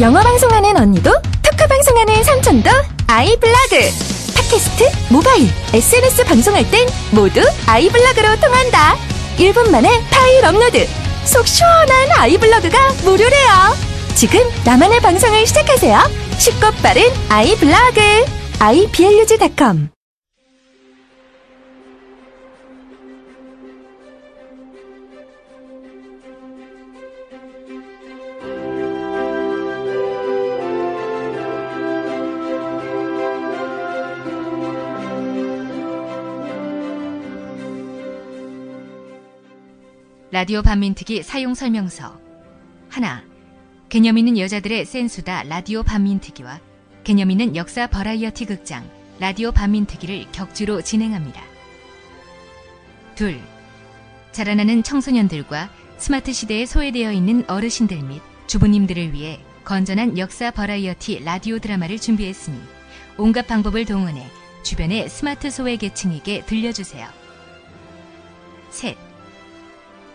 영어 방송하는 언니도 talk 방송하는 삼촌도 아이블로그 팟캐스트, 모바일, SNS 방송할 땐 모두 아이블로그로 통한다. 1분 만에 파일 업로드. 속 시원한 아이블로그가 무료래요. 지금 나만의 방송을 시작하세요. 쉽고 빠른 아이블로그. iblog.com 라디오 반민특위 사용 설명서 하나 개념 있는 여자들의 센수다 라디오 반민특위와 개념 있는 역사 버라이어티 극장 라디오 반민특위를 격주로 진행합니다. 둘 자라나는 청소년들과 스마트 시대에 소외되어 있는 어르신들 및 주부님들을 위해 건전한 역사 버라이어티 라디오 드라마를 준비했으니 온갖 방법을 동원해 주변의 스마트 소외 계층에게 들려주세요. 셋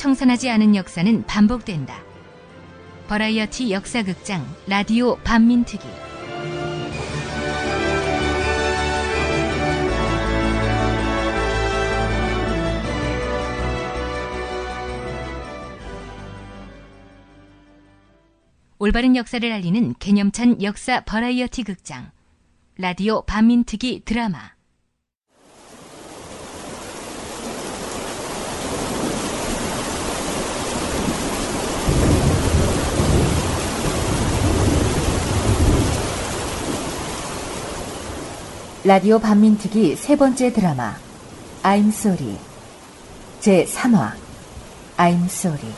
청산하지 않은 역사는 반복된다. 버라이어티 역사극장 라디오 반민특위 올바른 역사를 알리는 개념찬 역사 버라이어티 극장 라디오 반민특위 드라마 라디오 반민특위 세 번째 드라마 I'm Sorry 제 3화 I'm Sorry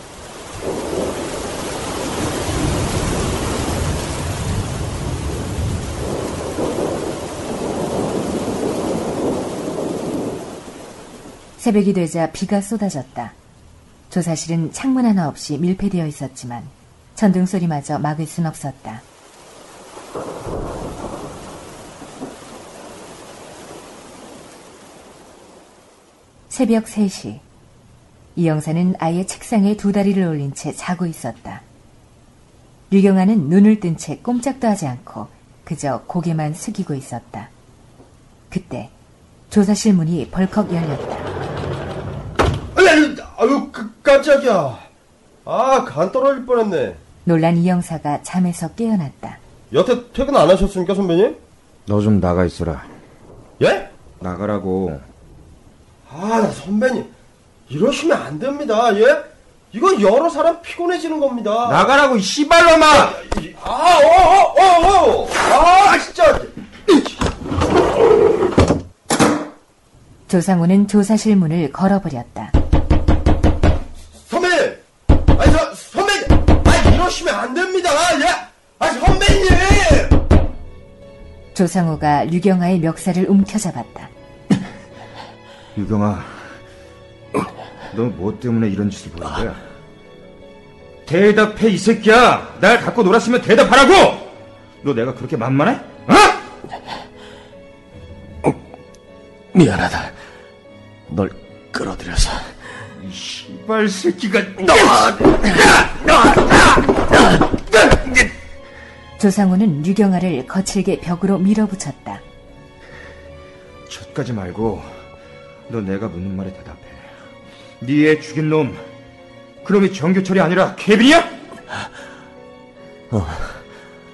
새벽이 되자 비가 쏟아졌다. 조사실은 창문 하나 없이 밀폐되어 있었지만 전등 소리마저 막을 순 없었다. 새벽 3시. 이 영사는 아예 책상에 두 다리를 올린 채 자고 있었다. 류경아는 눈을 뜬 채 꼼짝도 하지 않고 그저 고개만 숙이고 있었다. 그때 조사실 문이 벌컥 열렸다. 아유, 아유, 그, 깜짝이야. 아, 간 떨어질 뻔했네. 놀란 이영사가 잠에서 깨어났다. 여태 퇴근 안 하셨습니까, 선배님? 너 좀 나가 있어라. 예? 나가라고. 아, 나 선배님. 이러시면 안 됩니다, 예? 이건 여러 사람 피곤해지는 겁니다. 나가라고, 이 씨발놈아! 아, 어, 어, 어, 어! 아, 진짜! 조상우는 조사실 문을 걸어버렸다. 선배님! 아니, 저, 선배님! 아, 이러시면 안 됩니다, 예? 아, 선배님! 조상우가 류경아의 멱살을 움켜잡았다. 유경아, 너 뭐 때문에 이런 짓을 보는 거야? 대답해, 이 새끼야! 날 갖고 놀았으면 대답하라고! 너 내가 그렇게 만만해? 어? 미안하다. 널 끌어들여서. 이 씨발 새끼가. 조상우는 류경아를 거칠게 벽으로 밀어붙였다. 젖가지 말고, 너 내가 묻는 말에 대답해. 네 애 죽인 놈, 그놈이 정규철이 아니라 케빈이야? 어.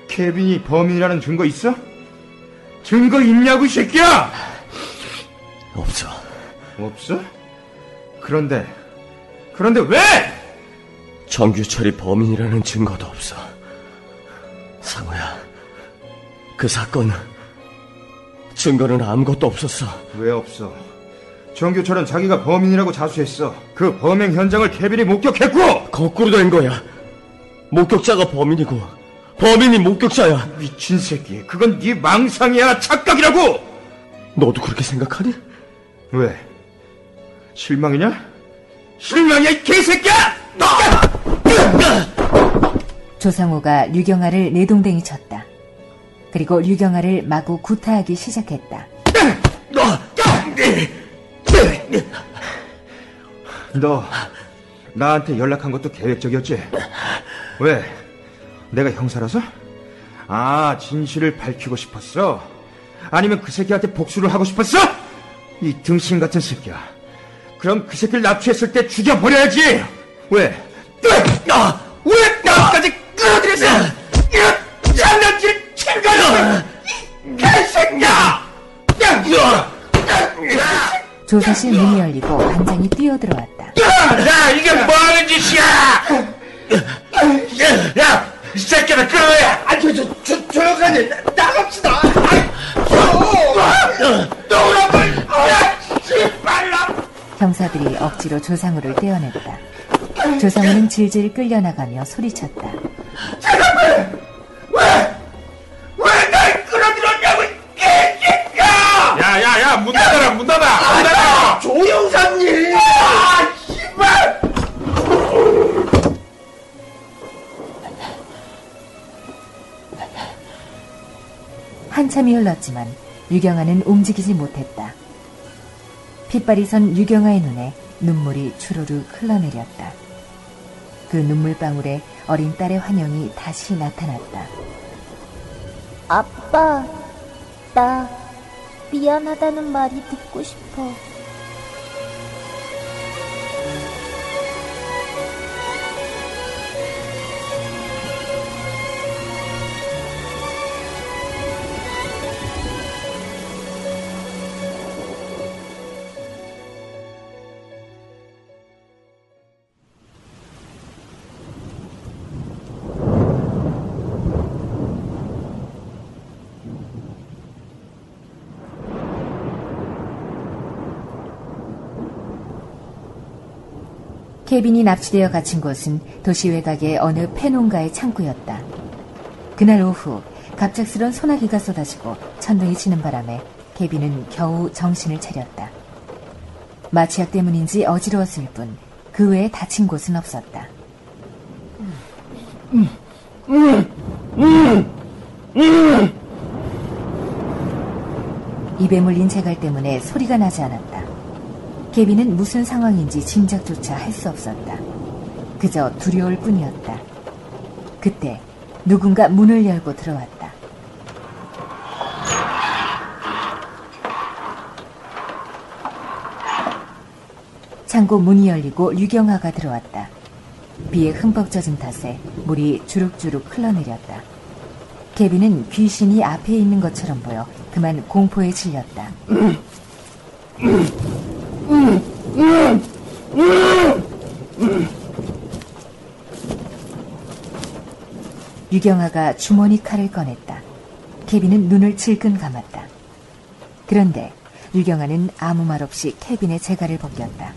케빈이 범인이라는 증거 있어? 증거 있냐고, 이 새끼야! 없어. 없어? 그런데, 그런데 왜? 정규철이 범인이라는 증거도 없어. 상호야, 그 사건 증거는 아무것도 없었어. 왜 없어? 정규철은 자기가 범인이라고 자수했어. 그 범행 현장을 케빈이 목격했고! 거꾸로 된 거야. 목격자가 범인이고 범인이 목격자야. 미친 새끼. 그건 네 망상이야. 착각이라고. 너도 그렇게 생각하니? 왜? 실망이냐? 실망이야, 이 개새끼야! 너! 조상호가 류경아를 내동댕이 쳤다. 그리고 류경아를 마구 구타하기 시작했다. 너 나한테 연락한 것도 계획적이었지? 왜? 내가 형사라서? 아, 진실을 밝히고 싶었어? 아니면 그 새끼한테 복수를 하고 싶었어? 이 등신 같은 새끼야. 그럼 그 새끼를 납치했을 때 죽여버려야지! 왜? 왜? 아, 왜 나까지 끌어들였어? 조사실 문이 열리고 반장이 뛰어들어왔다. 야, 이게 뭐 하는 짓이야! 야, 이 새끼들 끌어내! 아, 저, 저, 저, 조용하니, 나갑시다! 노라불! 야, 씨발라! 형사들이 억지로 조상우를 떼어냈다. 조상우는 질질 끌려나가며 소리쳤다. 왜 야, 야, 야, 문 닫아라, 문 닫아! 문 닫아! 조영사님! 아, 씨발! 한참이 흘렀지만 유경아는 움직이지 못했다. 핏발이 선 유경아의 눈에 눈물이 주르륵 흘러내렸다. 그 눈물방울에 어린 딸의 환영이 다시 나타났다. 아빠, 나 미안하다는 말이 듣고 싶어. 케빈이 납치되어 갇힌 곳은 도시 외곽의 어느 폐농가의 창구였다. 그날 오후 갑작스런 소나기가 쏟아지고 천둥이 치는 바람에 케빈은 겨우 정신을 차렸다. 마취약 때문인지 어지러웠을 뿐 그 외에 다친 곳은 없었다. 입에 물린 재갈 때문에 소리가 나지 않았다. 케빈은 무슨 상황인지 짐작조차 할 수 없었다. 그저 두려울 뿐이었다. 그때 누군가 문을 열고 들어왔다. 창고 문이 열리고 류경아가 들어왔다. 비에 흠뻑 젖은 탓에 물이 주룩주룩 흘러내렸다. 케빈은 귀신이 앞에 있는 것처럼 보여 그만 공포에 질렸다. 유경아가 주머니 칼을 꺼냈다. 케빈은 눈을 질끈 감았다. 그런데 유경아는 아무 말 없이 케빈의 재갈을 벗겼다.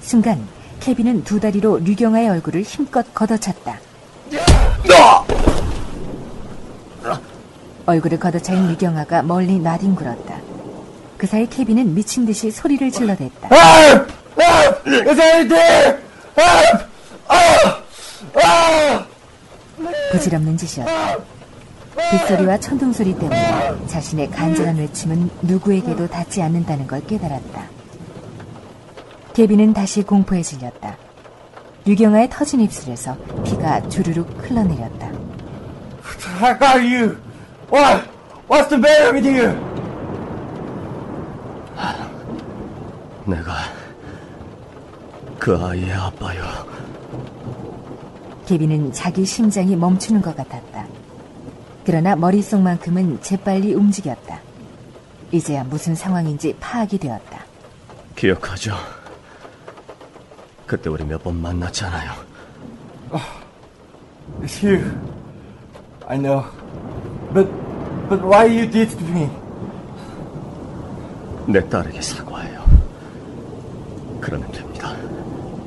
순간 케빈은 두 다리로 류경아의 얼굴을 힘껏 걷어찼다. 얼굴을 걷어차인 류경아가 멀리 나뒹굴었다. 그 사이 케빈은 미친 듯이 소리를 질러댔다. 아! 아! 사이들! 아! 아! 부질없는 짓이었다. 빗소리와 천둥소리 때문에 자신의 간절한 외침은 누구에게도 닿지 않는다는 걸 깨달았다. 케빈은 다시 공포에 질렸다. 유경아의 터진 입술에서 피가 주르륵 흘러내렸다. How are you? What? What's the matter with you? 내가 그 아이의 아빠요. 케빈은 자기 심장이 멈추는 것 같았다. 그러나 머릿속만큼은 재빨리 움직였다. 이제야 무슨 상황인지 파악이 되었다. 기억하죠? 그때 우리 몇 번 만났잖아요. It's you. I know. But, but why you did it to me? 내 딸에게 사과해요. 그러면 됩니다.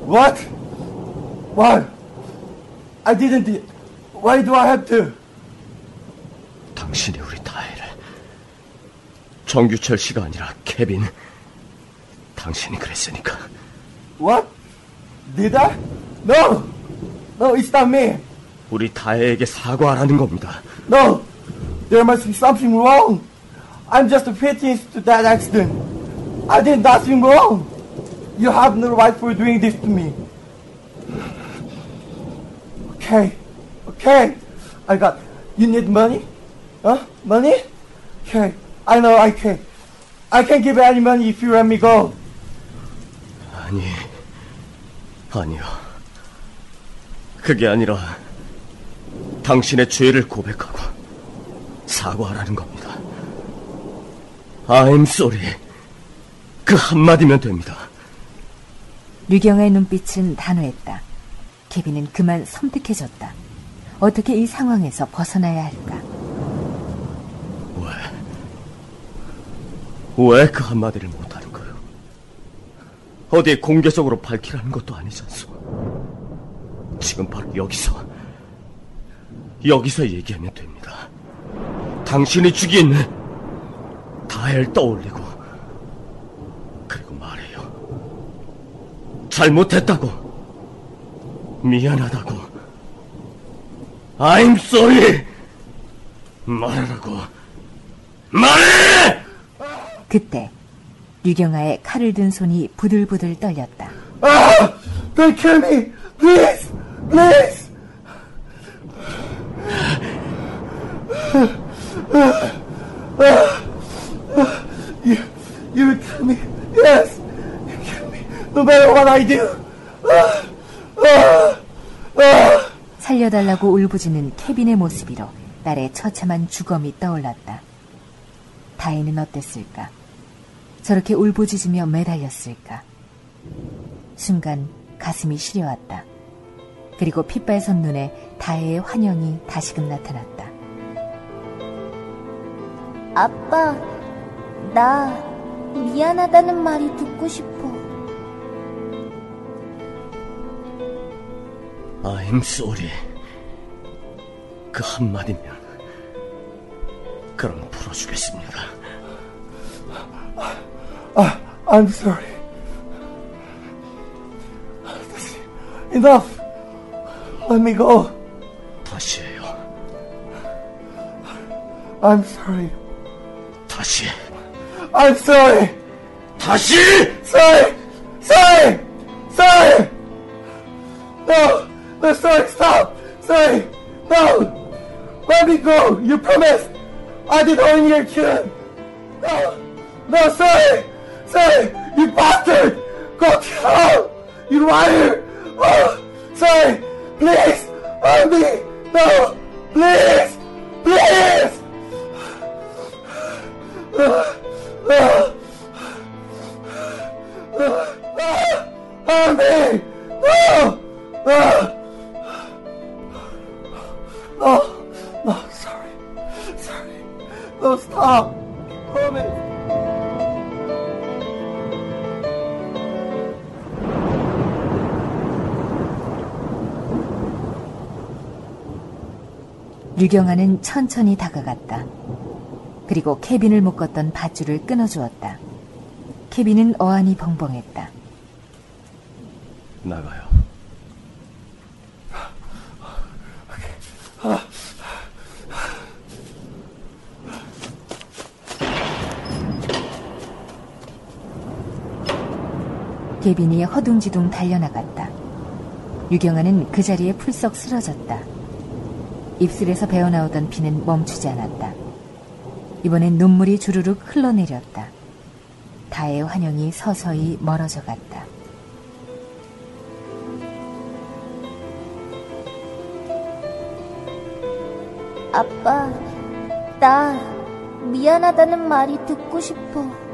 What? Why? I didn't. di- Why do I have to? 당신이 우리 다혜를 정규철 씨가 아니라 케빈 당신이 그랬으니까 What? Did I? No! No, it's not me! 우리 다혜에게 사과하라는 겁니다. No! There must be something wrong! I'm just a witness to that accident. I did nothing wrong! You have no right for doing this to me. Okay, okay. I got. You need money? Huh? Money? Okay, I know I can. I can give any money if you let me go. 아니, 아니요. 그게 아니라 당신의 죄를 고백하고 사과하라는 겁니다. I'm sorry. 그 한마디면 됩니다. 류경아의 눈빛은 단호했다. 케빈은 그만 섬뜩해졌다. 어떻게 이 상황에서 벗어나야 할까? 왜? 왜 그 한마디를 못하는 거요? 어디 공개적으로 밝히라는 것도 아니지 않소? 지금 바로 여기서, 여기서 얘기하면 됩니다. 당신이 죽인 다엘 떠올리고, 그리고 말해요. 잘못했다고. 미안하다고. I'm sorry! 말하라고. 말해! 그때 류경아의 칼을 든 손이 부들부들 떨렸다. Ah! Don't kill me! Please! Please! You, you kill me. Yes! You kill me. No matter what I do. 살려달라고 울부짖는 케빈의 모습이로 딸의 처참한 주검이 떠올랐다. 다혜는 어땠을까? 저렇게 울부짖으며 매달렸을까? 순간 가슴이 시려왔다. 그리고 핏발 선 눈에 다혜의 환영이 다시금 나타났다. 아빠, 나 미안하다는 말이 듣고 싶어. I'm sorry. 그 한마디면 그럼 풀어주겠습니다. Ah, I'm sorry. Enough. Let me go. 다시 해요. I'm sorry. 다시. I'm sorry. 다시! Sorry. Sorry. Sorry. No. No, sorry. Stop. Sorry. No. Let me go. You promised. I did only your kid. No. No, sorry. Sorry. You bastard. Go hell. You liar. Oh, sorry. Please. Help me. No. Please. Please. Help. No. Stop. Promise. 류경아는 천천히 다가갔다. 그리고 케빈을 묶었던 밧줄을 끊어주었다. 케빈은 어안이 벙벙했다. 나가요. 케빈이 허둥지둥 달려나갔다. 유경아는 그 자리에 풀썩 쓰러졌다. 입술에서 배어나오던 피는 멈추지 않았다. 이번엔 눈물이 주르륵 흘러내렸다. 다의 환영이 서서히 멀어져 갔다. 아빠, 나 미안하다는 말이 듣고 싶어.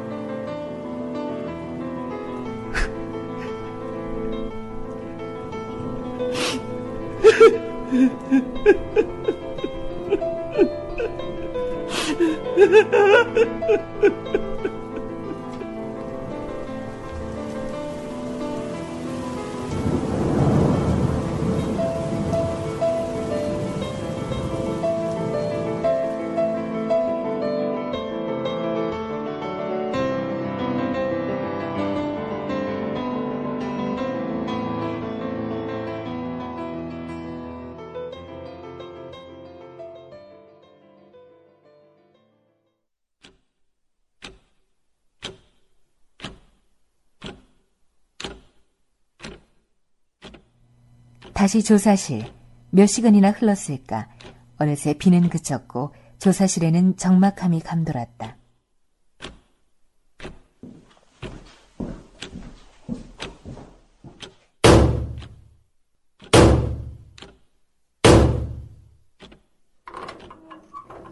다시 조사실. 몇 시간이나 흘렀을까. 어느새 비는 그쳤고 조사실에는 적막함이 감돌았다.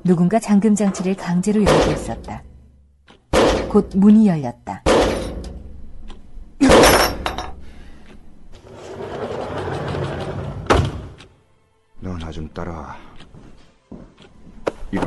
누군가 잠금 장치를 강제로 열고 있었다. 곧 문이 열렸다. 너나좀 따라와. 일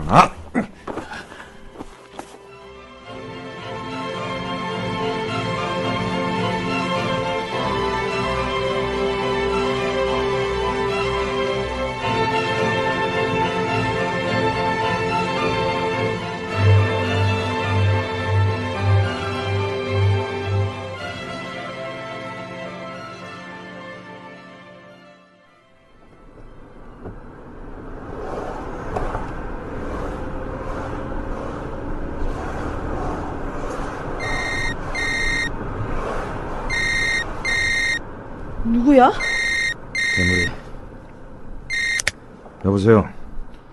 누구야? 대물이. 여보세요.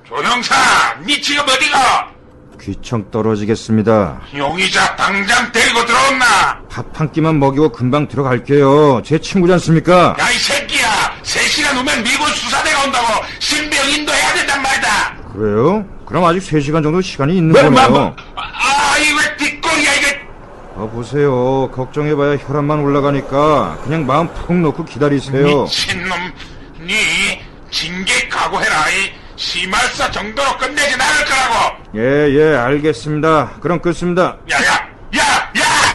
조형사, 니 지금 어디가? 귀청 떨어지겠습니다. 용의자 당장 데리고 들어온나? 밥 한 끼만 먹이고 금방 들어갈게요. 제 친구지 않습니까? 야, 이 새끼야! 세 시간 후면 미군 수사대가 온다고 신병 인도해야 된단 말이다! 그래요? 그럼 아직 3시간 정도 시간이 있는 뭐, 뭐, 거네요. 뭐, 아, 이거 뒷골이야, 이게! 아, 보세요. 걱정해봐야 혈압만 올라가니까 그냥 마음 푹 놓고 기다리세요. 미친놈, 니 징계 각오해라, 이 심할사 정도로 끝내진 않을 거라고! 예, 예, 알겠습니다. 그럼 끊습니다. 야, 야, 야, 야!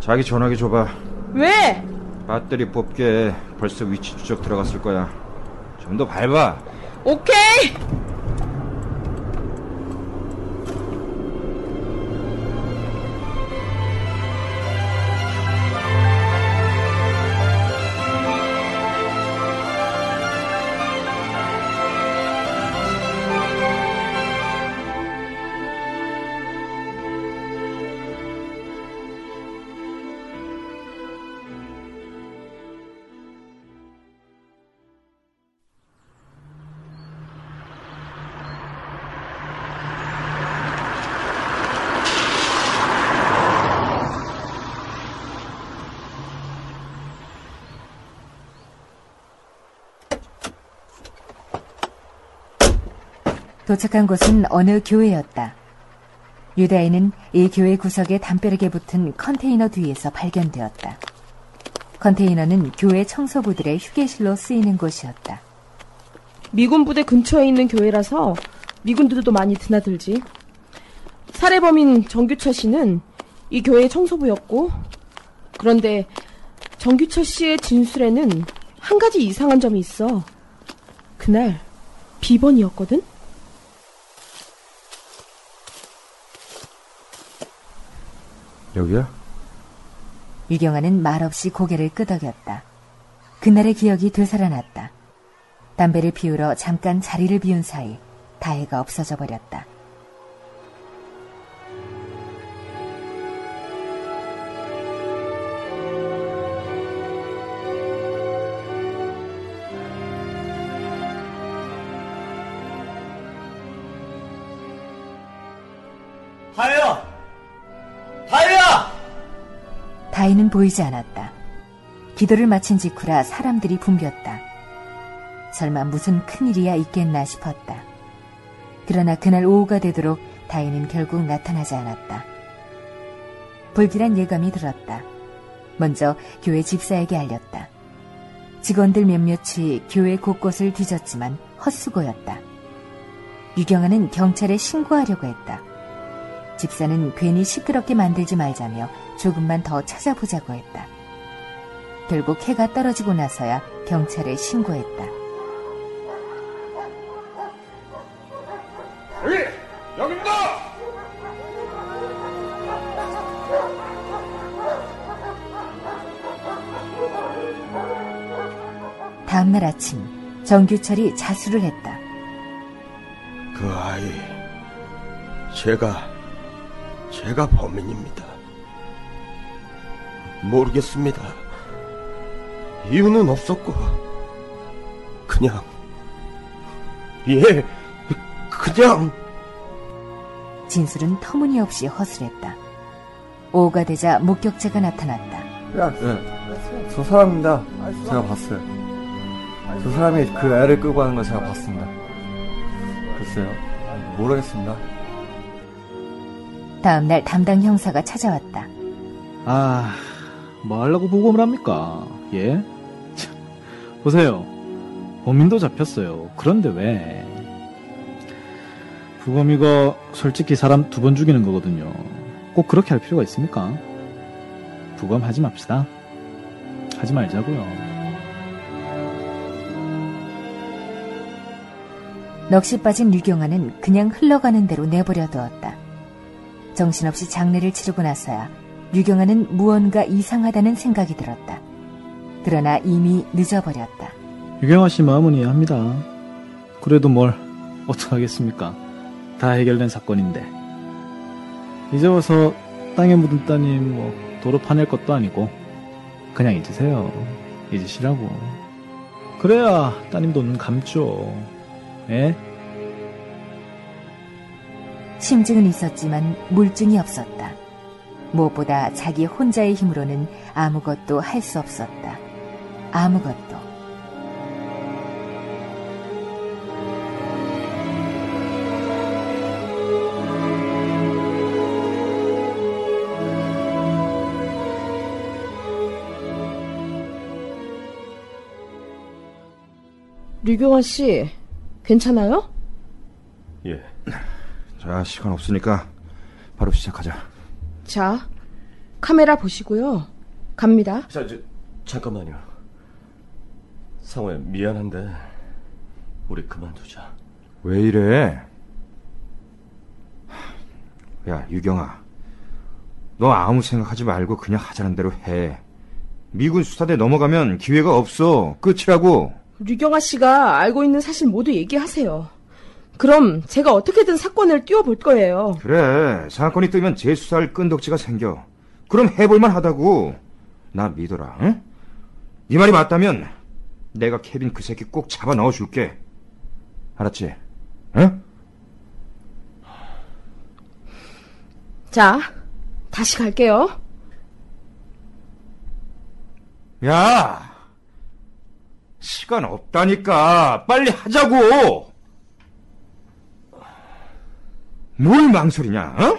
자기 전화기 줘봐. 왜? 배터리 뽑게 벌써 위치 추적 들어갔을 거야. 좀 더 밟아. 오케이! 도착한 곳은 어느 교회였다. 유다인은 이 교회 구석에 담벼락에 붙은 컨테이너 뒤에서 발견되었다. 컨테이너는 교회 청소부들의 휴게실로 쓰이는 곳이었다. 미군 부대 근처에 있는 교회라서 미군들도 많이 드나들지. 살해범인 정규철 씨는 이 교회의 청소부였고, 그런데 정규철 씨의 진술에는 한 가지 이상한 점이 있어. 그날 비번이었거든? 여기야? 유경아는 말없이 고개를 끄덕였다. 그날의 기억이 되살아났다. 담배를 피우러 잠깐 자리를 비운 사이 다혜가 없어져 버렸다. 보이지 않았다. 기도를 마친 직후라 사람들이 붐볐다. 설마 무슨 큰일이야 있겠나 싶었다. 그러나 그날 오후가 되도록 다혜는 결국 나타나지 않았다. 불길한 예감이 들었다. 먼저 교회 집사에게 알렸다. 직원들 몇몇이 교회 곳곳을 뒤졌지만 헛수고였다. 유경아는 경찰에 신고하려고 했다. 집사는 괜히 시끄럽게 만들지 말자며 조금만 더 찾아보자고 했다. 결국 해가 떨어지고 나서야 경찰에 신고했다. 여기! 여기입니다! 다음날 아침 정규철이 자수를 했다. 그 아이, 제가, 제가 범인입니다. 모르겠습니다. 이유는 없었고, 그냥, 예, 그냥. 진술은 터무니없이 허술했다. 오후가 되자 목격자가 나타났다. 야, 네. 저 사람입니다. 제가 봤어요. 저 사람이 그 애를 끌고 가는 거 제가 봤습니다. 글쎄요. 모르겠습니다. 다음 날 담당 형사가 찾아왔다. 아, 뭐 하려고 보고를 합니까? 예? 참, 보세요. 범인도 잡혔어요. 그런데 왜? 부검 이거 솔직히 사람 두 번 죽이는 거거든요. 꼭 그렇게 할 필요가 있습니까? 부검 하지 맙시다. 하지 말자고요. 넋이 빠진 류경아는 그냥 흘러가는 대로 내버려 두었다. 정신없이 장례를 치르고 나서야 류경아는 무언가 이상하다는 생각이 들었다. 그러나 이미 늦어버렸다. 유경아 씨 마음은 이해합니다. 그래도 뭘 어떡하겠습니까? 다 해결된 사건인데. 이제 와서 땅에 묻은 따님 뭐 도로 파낼 것도 아니고 그냥 잊으세요. 잊으시라고. 그래야 따님 도 눈 감죠. 예? 심증은 있었지만 물증이 없었다. 무엇보다 자기 혼자의 힘으로는 아무것도 할 수 없었다. 아무것도. 류경아 씨, 괜찮아요? 예. 자, 시간 없으니까 바로 시작하자. 자, 카메라 보시고요. 갑니다. 자, 저, 잠깐만요. 상호야, 미안한데, 우리 그만두자. 왜 이래? 야, 유경아. 너 아무 생각하지 말고 그냥 하자는 대로 해. 미군 수사대 넘어가면 기회가 없어. 끝이라고. 류경아 씨가 알고 있는 사실 모두 얘기하세요. 그럼 제가 어떻게든 사건을 띄워볼 거예요. 그래. 사건이 뜨면 재수사할 끈덕지가 생겨. 그럼 해볼만 하다고. 나 믿어라. 응? 네 말이 맞다면 내가 케빈 그 새끼 꼭 잡아 넣어줄게. 알았지? 응? 자, 다시 갈게요. 야! 시간 없다니까. 빨리 하자고! 뭘 망설이냐, 어?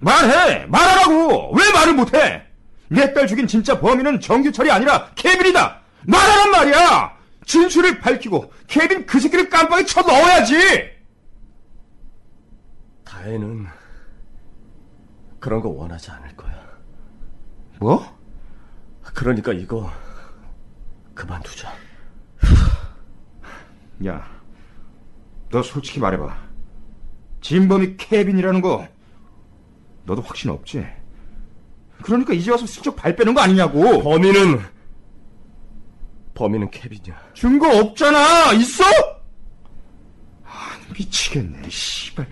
말해! 말하라고! 왜 말을 못해? 내 딸 죽인 진짜 범인은 정규철이 아니라 케빈이다! 말하란 말이야! 진술을 밝히고 케빈 그 새끼를 깜빡이 쳐 넣어야지! 다혜는 그런 거 원하지 않을 거야. 뭐? 그러니까 이거 그만두자. 야, 너 솔직히 말해봐. 진범이 케빈이라는 거 너도 확신 없지? 그러니까 이제 와서 슬쩍 발 빼는 거 아니냐고. 범인은 범인은 케빈이야. 증거 없잖아. 있어? 아, 미치겠네. 씨발.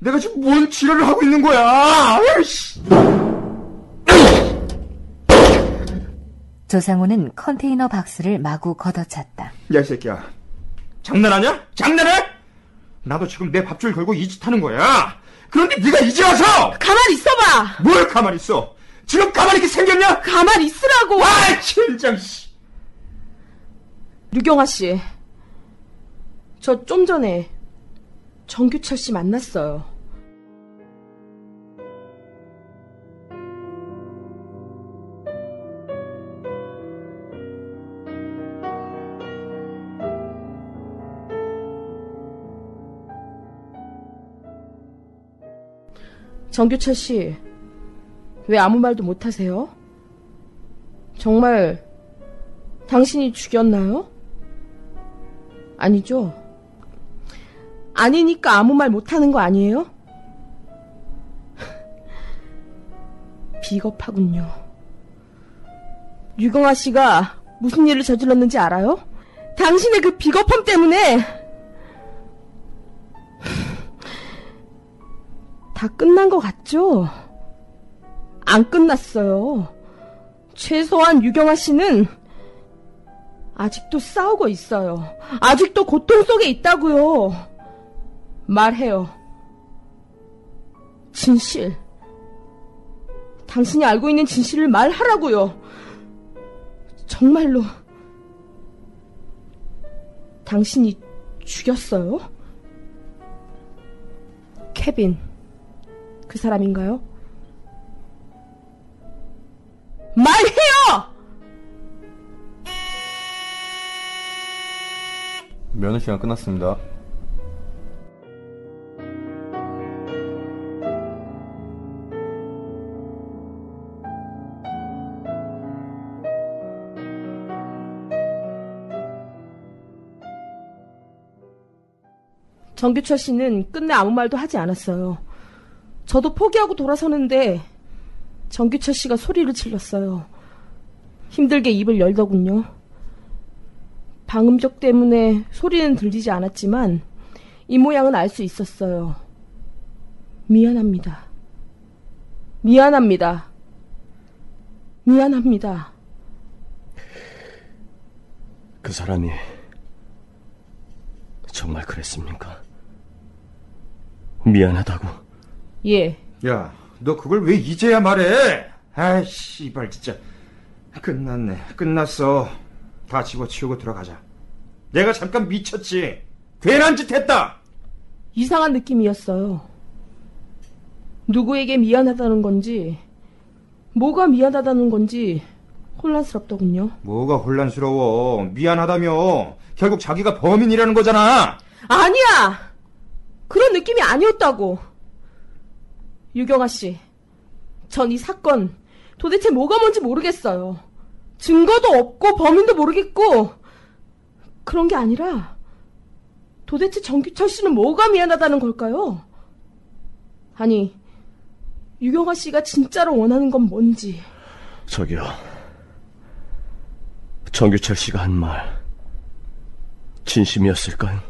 내가 지금 뭔 지랄을 하고 있는 거야. 아이씨. 조상우는 컨테이너 박스를 마구 걷어찼다. 야, 이 새끼야. 장난하냐? 장난해? 나도 지금 내 밥줄 걸고 이 짓 하는 거야. 그런데 네가 이제 와서 가만 있어봐. 뭘 가만 있어? 지금 가만히 이렇게 생겼냐? 가만 있으라고. 아, 진짜 씨. 류경아 씨, 저 좀 전에 정규철 씨 만났어요. 정규철 씨, 왜 아무 말도 못 하세요? 정말 당신이 죽였나요? 아니죠. 아니니까 아무 말 못하는 거 아니에요? 비겁하군요. 유경아 씨가 무슨 일을 저질렀는지 알아요? 당신의 그 비겁함 때문에 다 끝난 것 같죠? 안 끝났어요. 최소한 유경아 씨는 아직도 싸우고 있어요. 아직도 고통 속에 있다고요. 말해요. 진실. 당신이 알고 있는 진실을 말하라고요. 정말로 당신이 죽였어요? 케빈, 그 사람인가요? 말해요! 면허 시간 끝났습니다. 정규철 씨는 끝내 아무 말도 하지 않았어요. 저도 포기하고 돌아서는데 정규철 씨가 소리를 질렀어요. 힘들게 입을 열더군요. 방음적 때문에 소리는 들리지 않았지만 이 모양은 알 수 있었어요. 미안합니다. 미안합니다. 미안합니다. 그 사람이 정말 그랬습니까? 미안하다고. 예. 야, 너 그걸 왜 이제야 말해? 아이, 씨발, 진짜. 끝났네. 끝났어. 다 집어치우고 들어가자. 내가 잠깐 미쳤지. 괜한 짓 했다! 이상한 느낌이었어요. 누구에게 미안하다는 건지, 뭐가 미안하다는 건지 혼란스럽더군요. 뭐가 혼란스러워. 미안하다며. 결국 자기가 범인이라는 거잖아. 아니야! 그런 느낌이 아니었다고. 유경아 씨, 전 이 사건 도대체 뭐가 뭔지 모르겠어요. 증거도 없고 범인도 모르겠고 그런 게 아니라 도대체 정규철 씨는 뭐가 미안하다는 걸까요? 아니, 유경아 씨가 진짜로 원하는 건 뭔지. 저기요. 정규철 씨가 한 말, 진심이었을까요?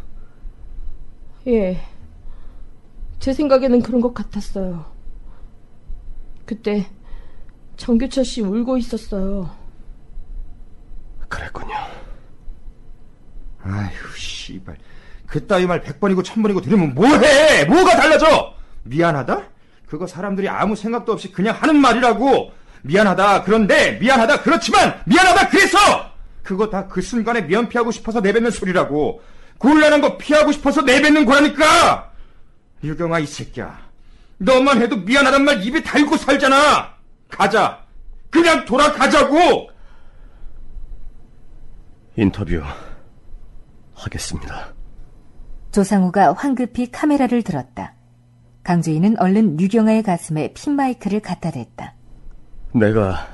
예. 제 생각에는 그런 것 같았어요. 그때 정규철 씨 울고 있었어요. 그랬군요. 아휴, 씨발. 그따위 말 백번이고 천번이고 들으면 뭐해? 뭐가 달라져? 미안하다? 그거 사람들이 아무 생각도 없이 그냥 하는 말이라고. 미안하다. 그런데 미안하다. 그렇지만 미안하다. 그래서 그거 다 그 순간에 면피하고 싶어서 내뱉는 소리라고. 곤란한 거 피하고 싶어서 내뱉는 거라니까. 유경아 이 새끼야. 너만 해도 미안하단 말 입에 달고 살잖아. 가자. 그냥 돌아가자고. 인터뷰 하겠습니다. 조상우가 황급히 카메라를 들었다. 강주인은 얼른 유경아의 가슴에 핀마이크를 갖다 댔다. 내가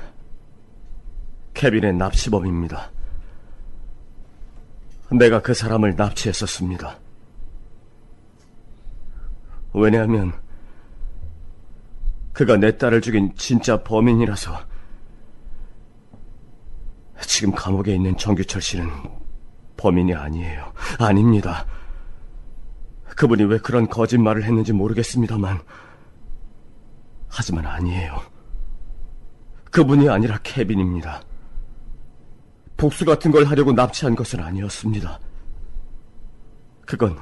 케빈의 납치범입니다. 내가 그 사람을 납치했었습니다. 왜냐하면 그가 내 딸을 죽인 진짜 범인이라서 지금 감옥에 있는 정규철 씨는 범인이 아니에요. 아닙니다. 그분이 왜 그런 거짓말을 했는지 모르겠습니다만 하지만 아니에요. 그분이 아니라 케빈입니다. 복수 같은 걸 하려고 납치한 것은 아니었습니다. 그건,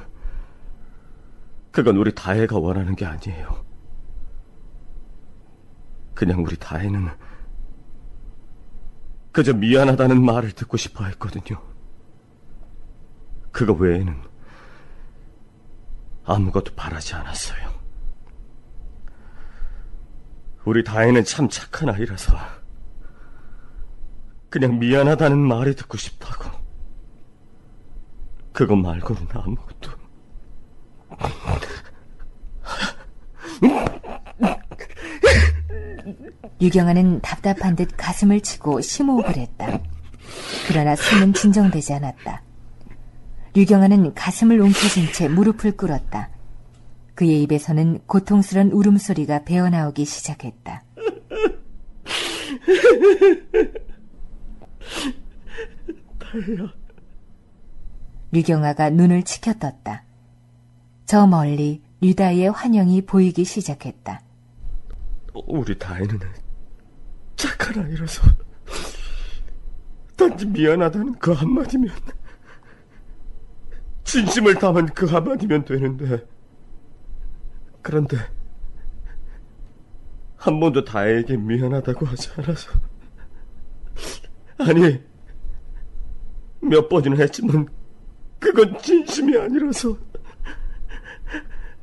그건 우리 다혜가 원하는 게 아니에요. 그냥 우리 다혜는 그저 미안하다는 말을 듣고 싶어 했거든요. 그거 외에는 아무것도 바라지 않았어요. 우리 다혜는 참 착한 아이라서 그냥 미안하다는 말이 듣고 싶다고. 그것 말고는 아무것도. 유경아는 답답한 듯 가슴을 치고 심호흡을 했다. 그러나 숨은 진정되지 않았다. 유경아는 가슴을 움켜쥔 채 무릎을 꿇었다. 그의 입에서는 고통스런 울음소리가 배어나오기 시작했다. 다혜야. 류경아가 눈을 치켜떴다. 저 멀리 유다의 환영이 보이기 시작했다. 우리 다혜는 착한 아이라서. 단지 미안하다는 그 한마디면, 진심을 담은 그 한마디면 되는데, 그런데, 한 번도 다에게 미안하다고 하지 않아서, 아니, 몇 번이나 했지만, 그건 진심이 아니라서,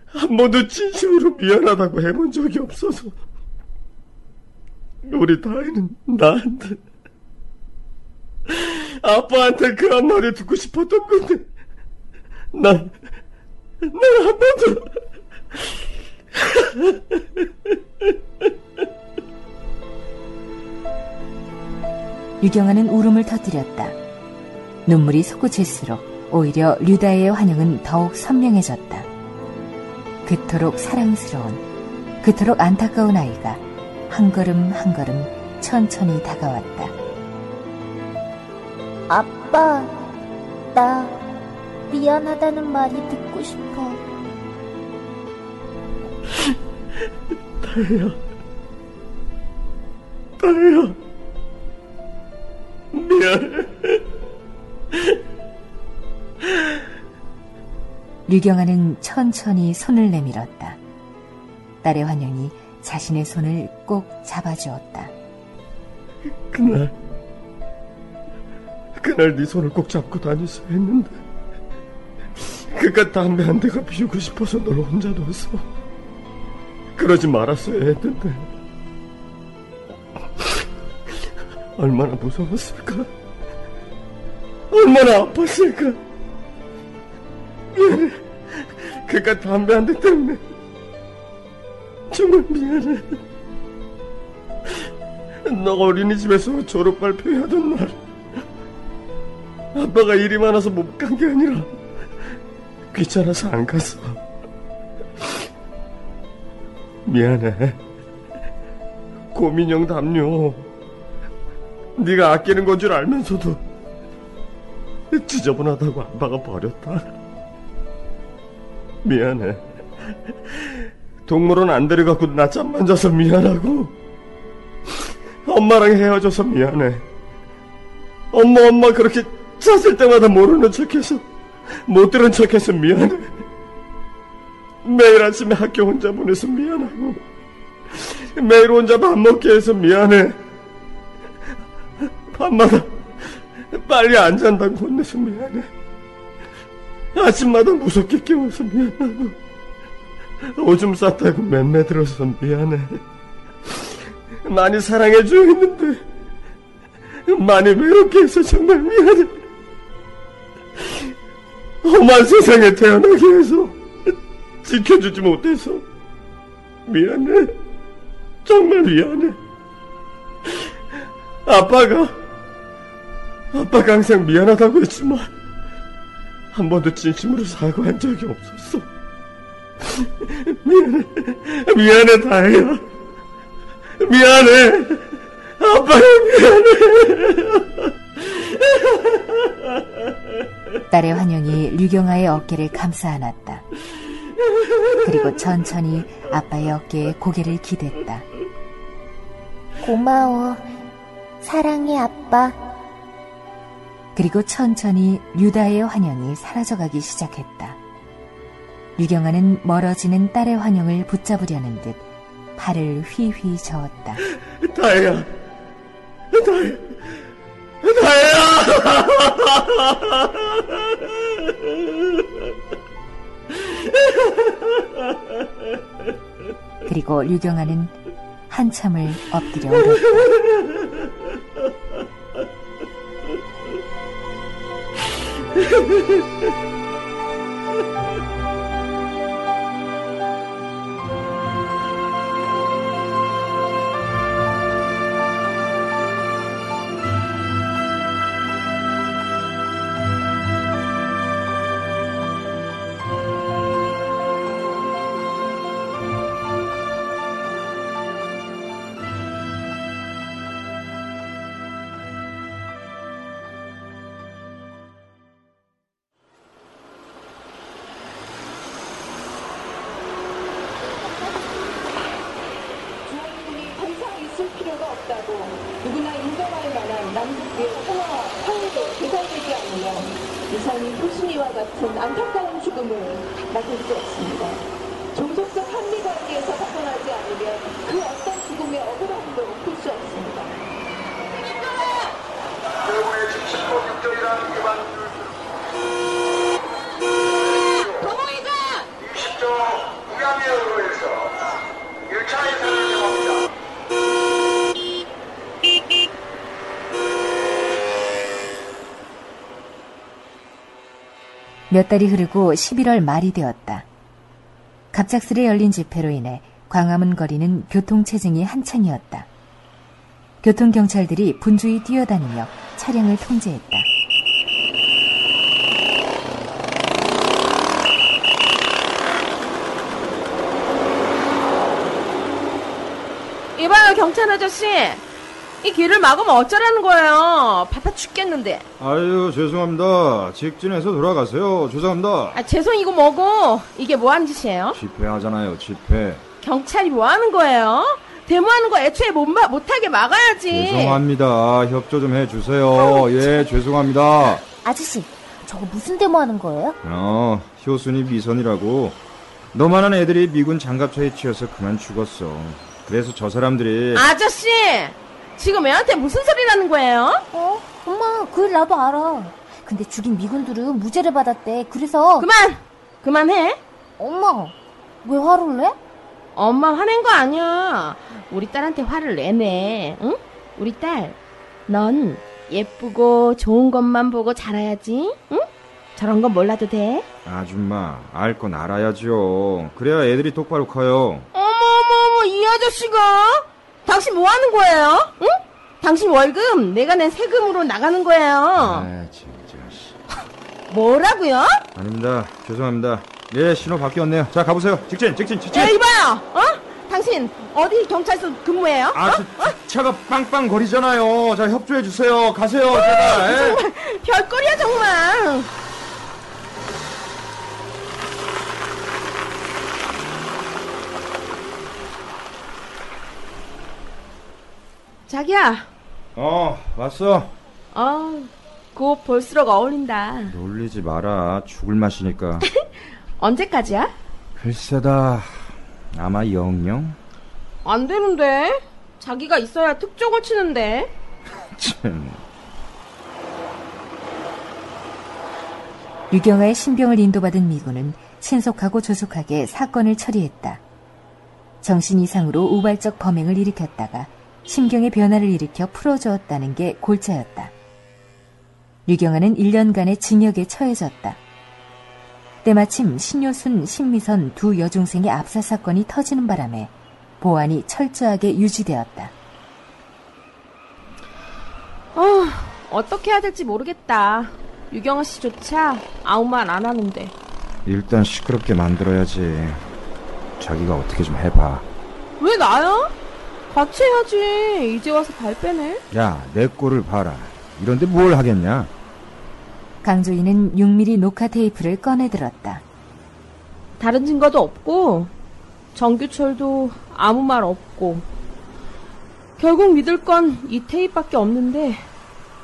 한 번도 진심으로 미안하다고 해본 적이 없어서, 우리 다혜는 나한테, 아빠한테 그 한마디 듣고 싶었던 건데, 난, 난한 번도, 유경아는 울음을 터뜨렸다. 눈물이 솟구칠수록 오히려 류다의 환영은 더욱 선명해졌다. 그토록 사랑스러운, 그토록 안타까운 아이가 한 걸음 한 걸음 천천히 다가왔다. 아빠, 나 미안하다는 말이 듣고 싶어. 다혜야, 다혜야, 미안해. 류경아는 천천히 손을 내밀었다. 딸의 환영이 자신의 손을 꼭 잡아주었다. 그날, 그날 네 손을 꼭 잡고 다녔어야 했는데, 그깟 담배 한 대가 피우고 싶어서 널 혼자 뒀어. 그러지 말았어야 했는데, 얼마나 무서웠을까? 얼마나 아팠을까? 미안해. 그깟 담배 한 대 때문에 정말 미안해. 너 어린이집에서 졸업 발표하던 날 아빠가 일이 많아서 못 간 게 아니라 귀찮아서 안 갔어. 미안해. 고민형 담요. 네가 아끼는 건 줄 알면서도 지저분하다고 아빠가 버렸다. 미안해. 동물원 안 데려가고 낮잠만 자서 미안하고 엄마랑 헤어져서 미안해. 엄마 엄마 그렇게 잤을 때마다 모르는 척해서 못 들은 척해서 미안해. 매일 아침에 학교 혼자 보내서 미안하고 매일 혼자 밥 먹게 해서 미안해. 밤마다 빨리 안 잔다고 혼내서 미안해. 아침마다 무섭게 깨워서 미안하고 오줌 쌌다고 맴매 들어서 미안해. 많이 사랑해줘 했는데 많이 외롭게 해서 정말 미안해. 험한 세상에 태어나게 해서 지켜주지 못해서 미안해. 정말 미안해. 아빠가 아빠가 항상 미안하다고 했지만 한 번도 진심으로 사과한 적이 없었어. 미안해, 미안해, 다혜야. 미안해. 아빠야, 미안해. 딸의 환영이 류경아의 어깨를 감싸 안았다. 그리고 천천히 아빠의 어깨에 고개를 기댔다. 고마워. 사랑해, 아빠. 그리고 천천히 유다의 환영이 사라져가기 시작했다. 유경아는 멀어지는 딸의 환영을 붙잡으려는 듯 팔을 휘휘 저었다. 다혜야, 다혜, 다혜야! 그리고 유경아는 한참을 엎드려 울었다. 몇 달이 흐르고 11월 말이 되었다. 갑작스레 열린 집회로 인해 광화문 거리는 교통체증이 한창이었다. 교통경찰들이 분주히 뛰어다니며 차량을 통제했다. 이봐요, 경찰 아저씨. 이 길을 막으면 어쩌라는 거예요? 바빠 죽겠는데. 아유, 죄송합니다. 직진해서 돌아가세요. 죄송합니다. 아, 죄송이고 뭐고. 이게 뭐 하는 짓이에요? 집회하잖아요, 집회. 경찰이 뭐 하는 거예요? 데모하는 거 애초에 못, 마, 못하게 막아야지. 죄송합니다. 협조 좀 해주세요. 예, 죄송합니다. 아저씨, 저거 무슨 데모 하는 거예요? 어, 효순이 미선이라고. 너만한 애들이 미군 장갑차에 치여서 그만 죽었어. 그래서 저 사람들이 아저씨! 지금 애한테 무슨 소리 하는 거예요? 어? 엄마, 그걸 나도 알아. 근데 죽인 미군들은 무죄를 받았대. 그래서 그만! 그만해. 엄마, 왜 화를 내? 엄마 화낸 거 아니야. 우리 딸한테 화를 내네. 응? 우리 딸, 넌 예쁘고 좋은 것만 보고 자라야지. 응? 저런 건 몰라도 돼. 아줌마, 알 건 알아야죠. 그래야 애들이 똑바로 커요. 어머 어머 어머 이 아저씨가 당신 뭐 하는 거예요? 응? 당신 월급 내가 낸 세금으로 나가는 거예요. 아, 진짜. 씨. 뭐라고요? 아닙니다. 죄송합니다. 예, 신호 바뀌었네요. 자, 가보세요. 직진, 직진, 직진. 야 이봐요. 어? 당신 어디 경찰서 근무해요? 아, 어? 저, 차가 빵빵 거리잖아요. 자, 협조해 주세요. 가세요, 제발. 예. 정말 별거리야 정말. 자기야. 어, 왔어. 어, 그옷 볼수록 어울린다. 놀리지 마라. 죽을 맛이니까. 언제까지야? 글쎄다. 아마 영영? 안 되는데. 자기가 있어야 특종을 치는데. 참. 유경아의 신병을 인도받은 미군은 신속하고 조속하게 사건을 처리했다. 정신 이상으로 우발적 범행을 일으켰다가 심경의 변화를 일으켜 풀어주었다는 게 골자였다. 유경아는 1년간의 징역에 처해졌다. 때마침 신효순, 신미선 두 여중생의 압사 사건이 터지는 바람에 보안이 철저하게 유지되었다. 어, 어떻게 해야 될지 모르겠다. 유경아 씨조차 아무 말 안 하는데. 일단 시끄럽게 만들어야지. 자기가 어떻게 좀 해봐. 왜 나야? 같이 해야지. 이제 와서 발 빼네. 야, 내 꼴을 봐라. 이런데 뭘 하겠냐? 강조인은 6mm 녹화 테이프를 꺼내 들었다. 다른 증거도 없고 정규철도 아무 말 없고 결국 믿을 건 이 테이프밖에 없는데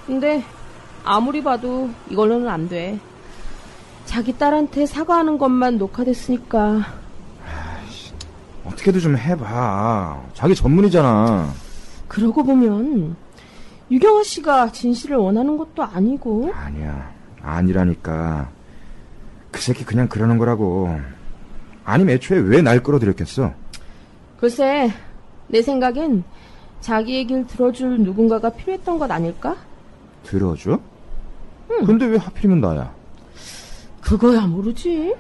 근데 아무리 봐도 이걸로는 안 돼. 자기 딸한테 사과하는 것만 녹화됐으니까 어떻게도 좀 해봐. 자기 전문이잖아. 그러고 보면 유경아 씨가 진실을 원하는 것도 아니고 아니야. 아니라니까. 그 새끼 그냥 그러는 거라고. 아니면 애초에 왜 날 끌어들였겠어? 글쎄 내 생각엔 자기 얘기를 들어줄 누군가가 필요했던 것 아닐까? 들어줘? 근데 왜 하필이면 나야? 그거야 모르지.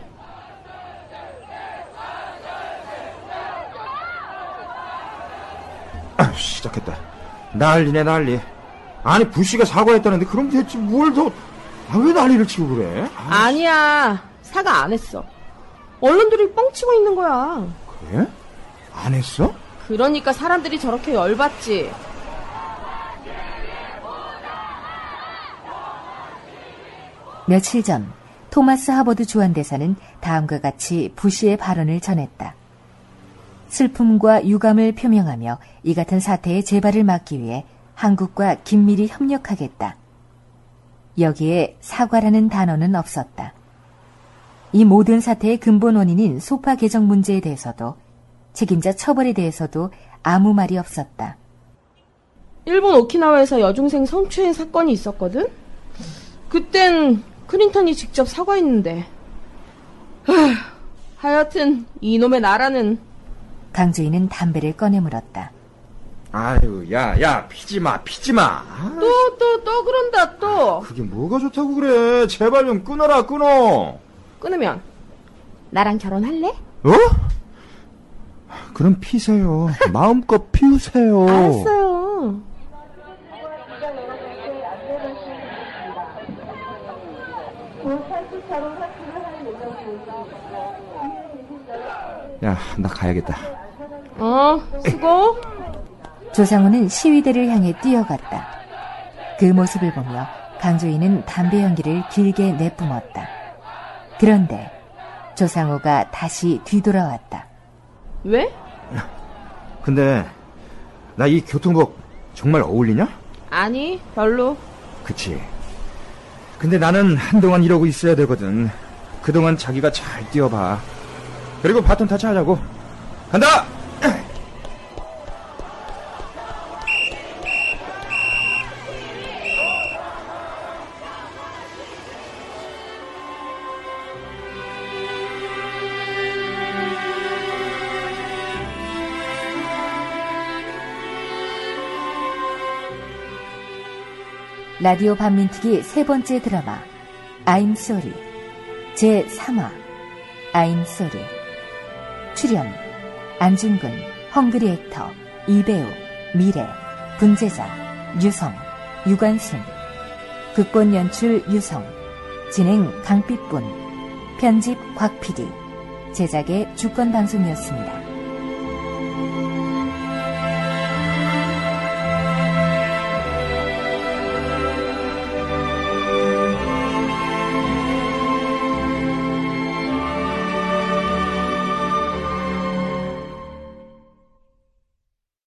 아, 시작했다. 난리네, 난리. 아니, 부시가 사과했다는데, 그럼 대체 뭘 더, 아, 왜 난리를 치고 그래? 아, 아니야 사과 안 했어. 언론들이 뻥치고 있는 거야. 그래? 안 했어? 그러니까 사람들이 저렇게 열받지. 며칠 전 토마스 하버드 주한대사는 다음과 같이 부시의 발언을 전했다. 슬픔과 유감을 표명하며 이 같은 사태의 재발을 막기 위해 한국과 긴밀히 협력하겠다. 여기에 사과라는 단어는 없었다. 이 모든 사태의 근본 원인인 소파 개정 문제에 대해서도 책임자 처벌에 대해서도 아무 말이 없었다. 일본 오키나와에서 여중생 성추행 사건이 있었거든? 그땐 클린턴이 직접 사과했는데. 하, 하여튼 이놈의 나라는 강주인은 담배를 꺼내 물었다. 아유, 야, 야, 피지 마, 피지 마. 또, 또, 또 그런다, 또. 그게 뭐가 좋다고 그래. 제발 좀 끊어라, 끊어. 끊으면 나랑 결혼할래? 어? 그럼 피세요. 마음껏 피우세요. 알았어요. 야, 나 가야겠다. 어, 수고. 조상우는 시위대를 향해 뛰어갔다. 그 모습을 보며 강조인은 담배 연기를 길게 내뿜었다. 그런데 조상우가 다시 뒤돌아왔다. 왜? 근데 나 이 교통복 정말 어울리냐? 아니, 별로. 그치. 근데 나는 한동안 이러고 있어야 되거든. 그동안 자기가 잘 뛰어봐. 그리고 바톤 타치 하자고. 간다! 라디오 반민특위 세 번째 드라마 I'm Sorry. 제 3화 I'm Sorry. 출연 안중근, 헝그리 액터, 이배우, 미래, 분재자, 유성, 유관순. 극본 연출 유성. 진행 강빛분 편집 곽PD 제작의 주권방송이었습니다.